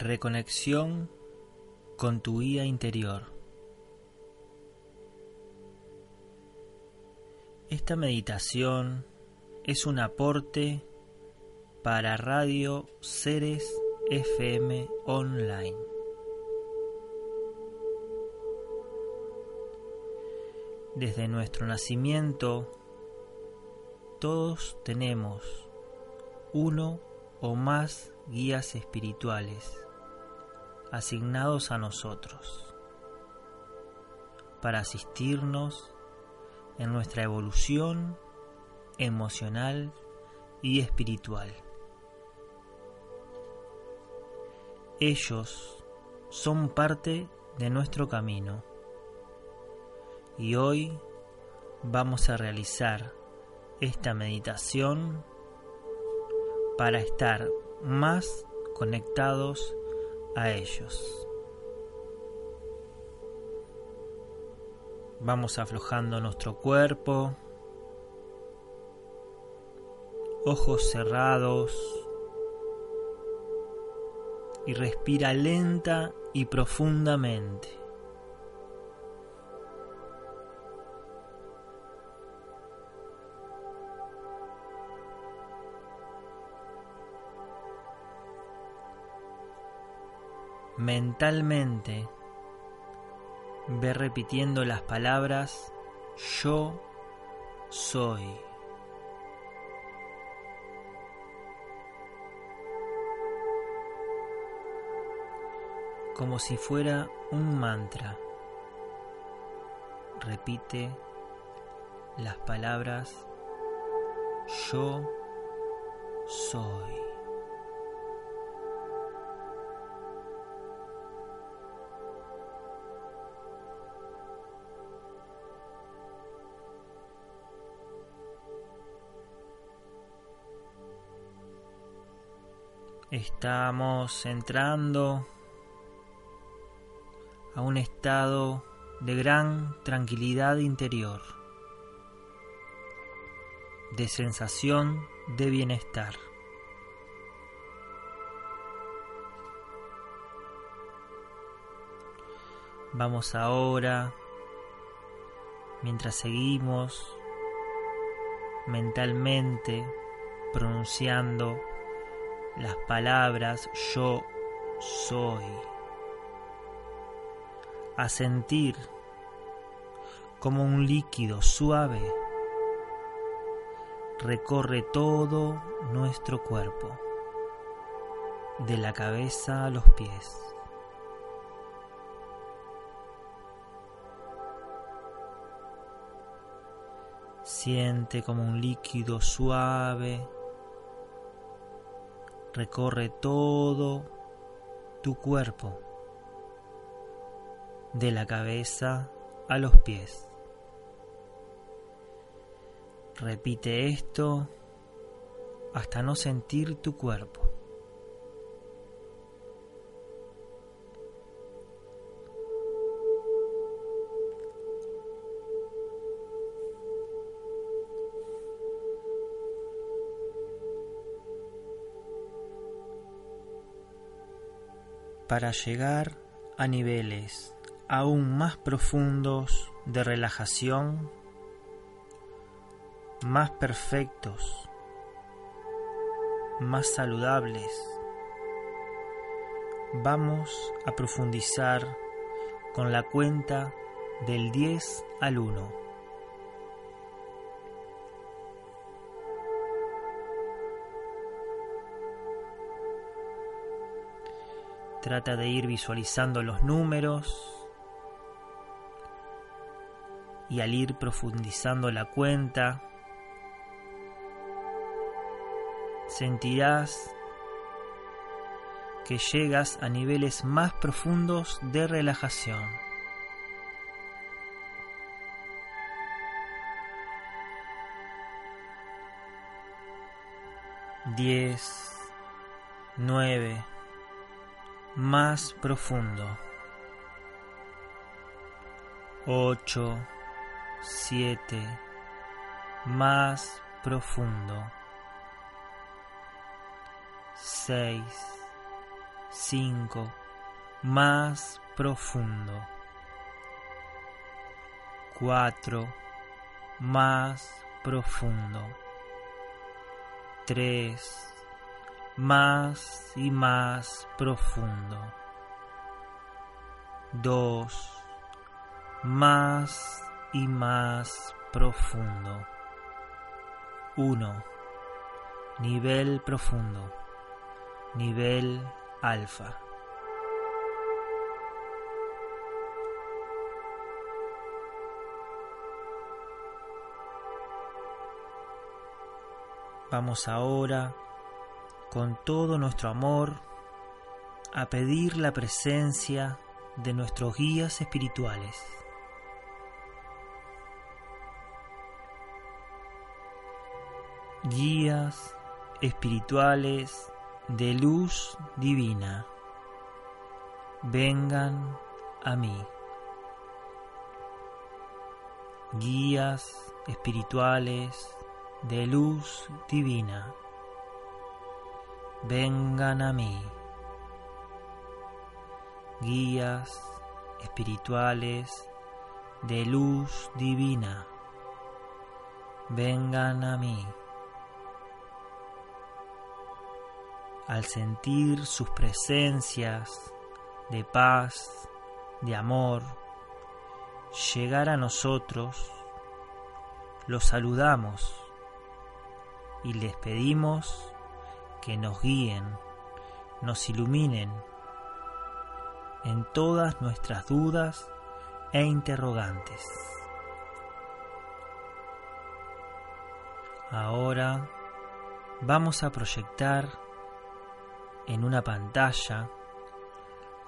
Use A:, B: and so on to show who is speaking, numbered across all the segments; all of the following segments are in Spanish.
A: Reconexión con tu guía interior. Esta meditación es un aporte para Radio Ceres FM Online. Desde nuestro nacimiento, todos tenemos uno o más guías espirituales asignados a nosotros para asistirnos en nuestra evolución emocional y espiritual. Ellos son parte de nuestro camino y hoy vamos a realizar esta meditación para estar más conectados a ellos. Vamos aflojando nuestro cuerpo, ojos cerrados y respira lenta y profundamente. Mentalmente ve repitiendo las palabras yo soy. Como si fuera un mantra. Repite las palabras yo soy. Estamos entrando a un estado de gran tranquilidad interior, de sensación de bienestar. Vamos ahora, mientras seguimos mentalmente pronunciando las palabras yo soy, a sentir como un líquido suave recorre todo nuestro cuerpo, de la cabeza a los pies. Siente como un líquido suave recorre todo tu cuerpo, de la cabeza a los pies. Repite esto hasta no sentir tu cuerpo. Para llegar a niveles aún más profundos de relajación, más perfectos, más saludables. Vamos a profundizar con la cuenta del 10 al 1. Trata de ir visualizando los números y al ir profundizando la cuenta, sentirás que llegas a niveles más profundos de relajación. Diez, nueve, más profundo. 8, 7, más profundo. 6, 5, más profundo. 4, más profundo. 3, más y más profundo. 2, más y más profundo. 1. Nivel profundo. Nivel alfa. Vamos ahora, con todo nuestro amor, a pedir la presencia de nuestros guías espirituales. Guías espirituales de luz divina, vengan a mí. Guías espirituales de luz divina, vengan a mí. Guías espirituales de luz divina, vengan a mí. Al sentir sus presencias de paz, de amor, llegar a nosotros, los saludamos y les pedimos que nos guíen, nos iluminen en todas nuestras dudas e interrogantes. Ahora vamos a proyectar en una pantalla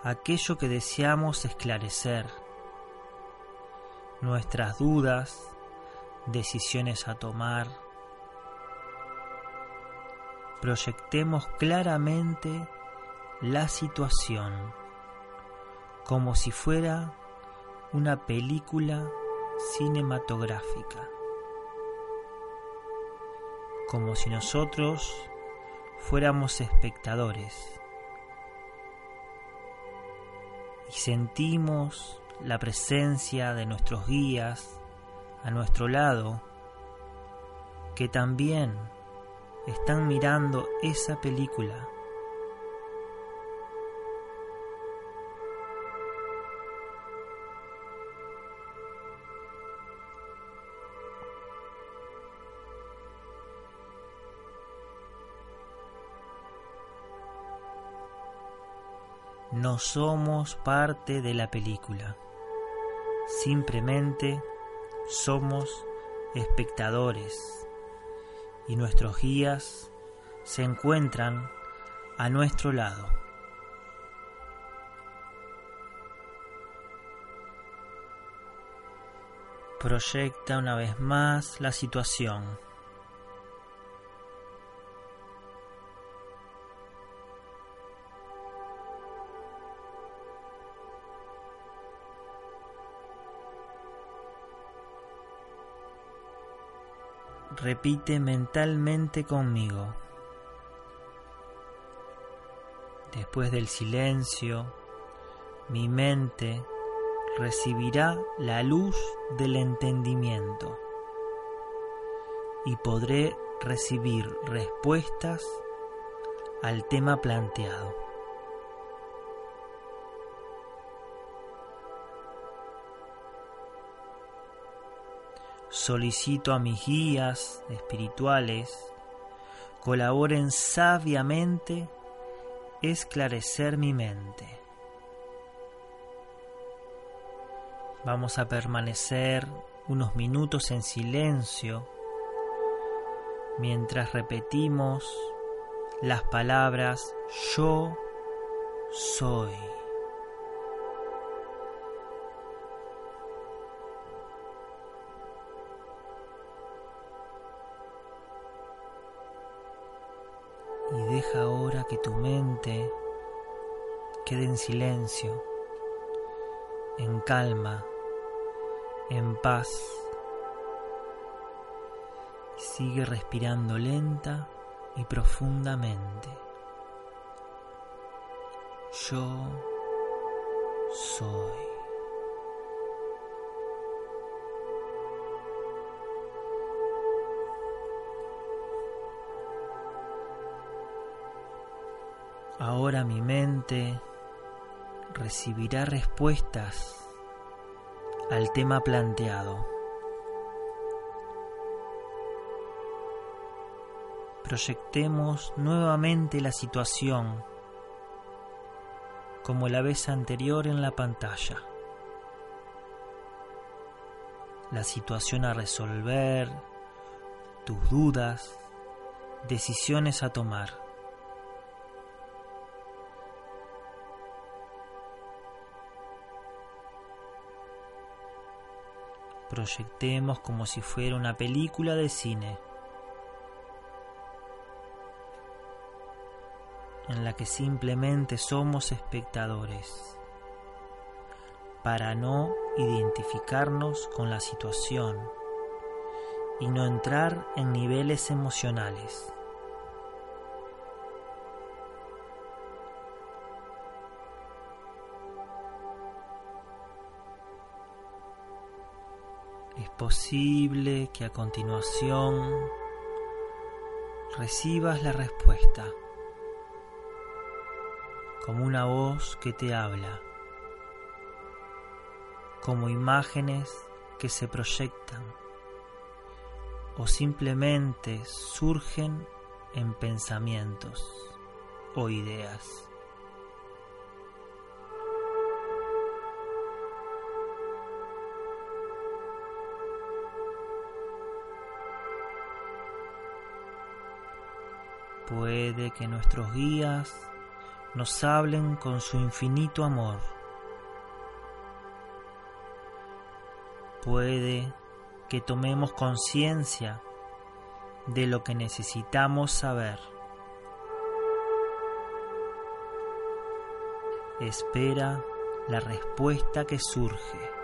A: aquello que deseamos esclarecer, nuestras dudas, decisiones a tomar, proyectemos claramente la situación como si fuera una película cinematográfica, como si nosotros fuéramos espectadores y sentimos la presencia de nuestros guías a nuestro lado que también están mirando esa película. No somos parte de la película, simplemente somos espectadores y nuestros guías se encuentran a nuestro lado. Proyecta una vez más la situación. Repite mentalmente conmigo. Después del silencio, mi mente recibirá la luz del entendimiento y podré recibir respuestas al tema planteado. Solicito a mis guías espirituales colaboren sabiamente esclarecer mi mente. Vamos a permanecer unos minutos en silencio mientras repetimos las palabras yo soy. Deja ahora que tu mente quede en silencio, en calma, en paz. Sigue respirando lenta y profundamente. Yo soy. Ahora mi mente recibirá respuestas al tema planteado. Proyectemos nuevamente la situación como la vez anterior en la pantalla. La situación a resolver, tus dudas, decisiones a tomar. Proyectemos como si fuera una película de cine. en la que simplemente somos espectadores, para no identificarnos con la situación y no entrar en niveles emocionales. Es posible que a continuación recibas la respuesta como una voz que te habla, como imágenes que se proyectan o simplemente surgen en pensamientos o ideas. Puede que nuestros guías nos hablen con su infinito amor. Puede que tomemos conciencia de lo que necesitamos saber. Espera la respuesta que surge.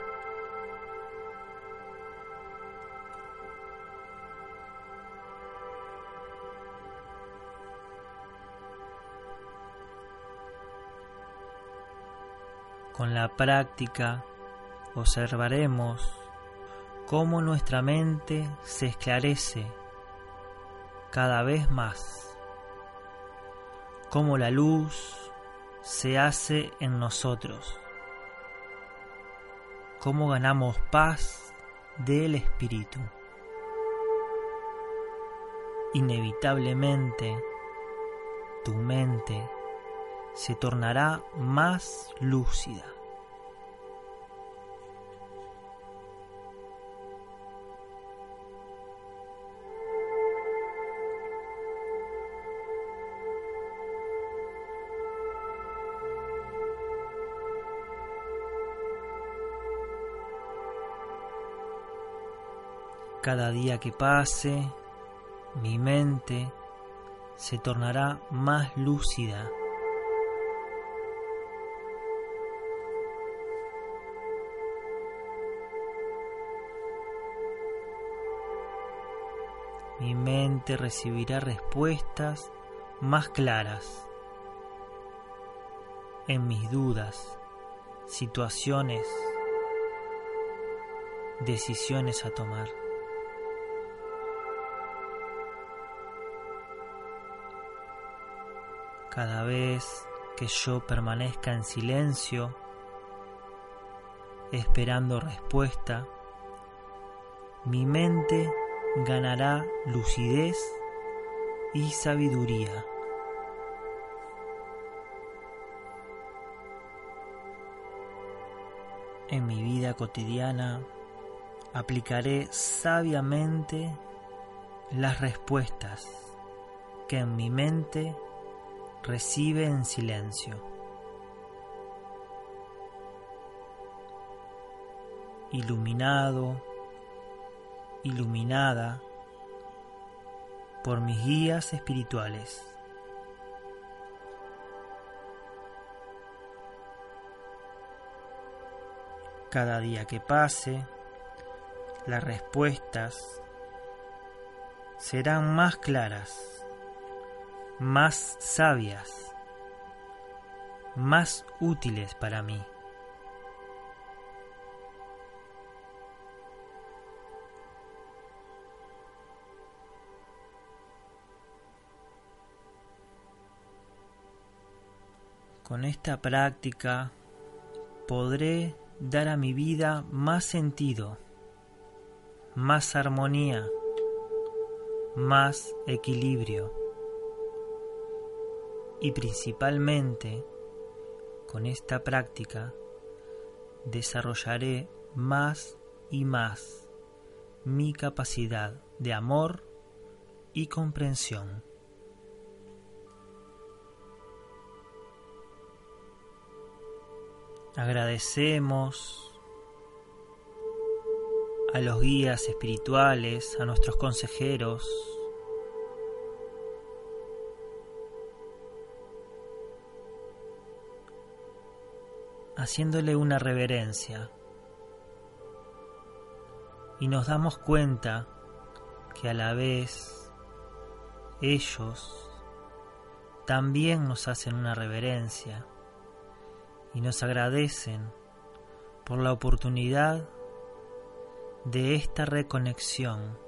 A: Con la práctica observaremos cómo nuestra mente se esclarece cada vez más, cómo la luz se hace en nosotros, cómo ganamos paz del espíritu. Inevitablemente, tu mente se tornará más lúcida. Cada día que pase, mi mente se tornará más lúcida mi mente recibirá respuestas más claras en mis dudas, situaciones, decisiones a tomar. Cada vez que yo permanezca en silencio, esperando respuesta, mi mente ganará lucidez y sabiduría. En mi vida cotidiana aplicaré sabiamente las respuestas que en mi mente recibe en silencio. Iluminado iluminada por mis guías espirituales. Cada día que pase, las respuestas serán más claras, más sabias. más útiles para mí. Con esta práctica podré dar a mi vida más sentido, más armonía, más equilibrio y principalmente con esta práctica desarrollaré más y más mi capacidad de amor y comprensión. Agradecemos a los guías espirituales, a nuestros consejeros, haciéndole una reverencia. Y nos damos cuenta que a la vez ellos también nos hacen una reverencia y nos agradecen por la oportunidad de esta reconexión.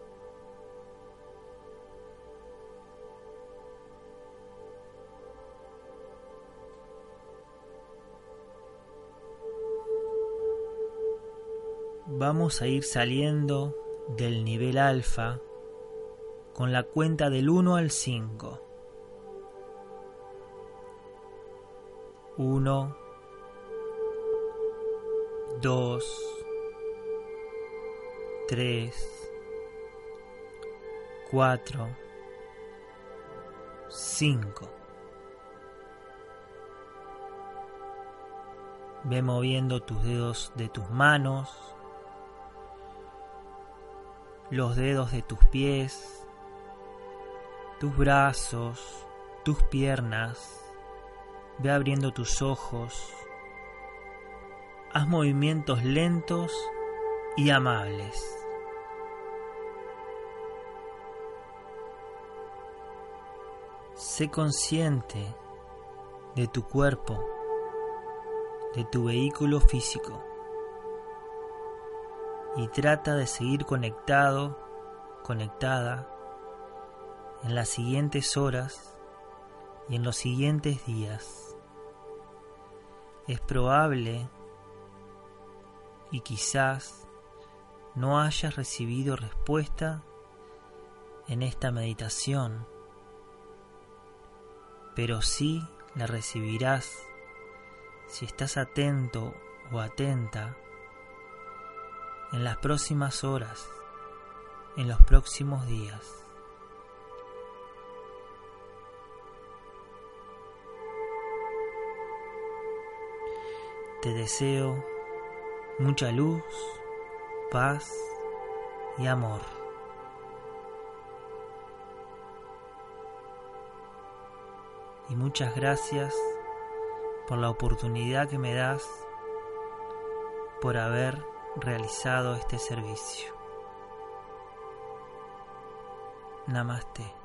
A: Vamos a ir saliendo del nivel alfa con la cuenta del 1 al 5. 1 dos, tres, cuatro, cinco. Ve moviendo tus dedos de tus manos, los dedos de tus pies, tus brazos, tus piernas. Ve abriendo tus ojos haz movimientos lentos y amables. Sé consciente de tu cuerpo, de tu vehículo físico y trata de seguir conectado, conectada en las siguientes horas y en los siguientes días. Es probable y quizás no hayas recibido respuesta en esta meditación, pero sí la recibirás si estás atento o atenta en las próximas horas, en los próximos días. Te deseo mucha luz, paz y amor. Y muchas gracias por la oportunidad que me das por haber realizado este servicio. Namaste.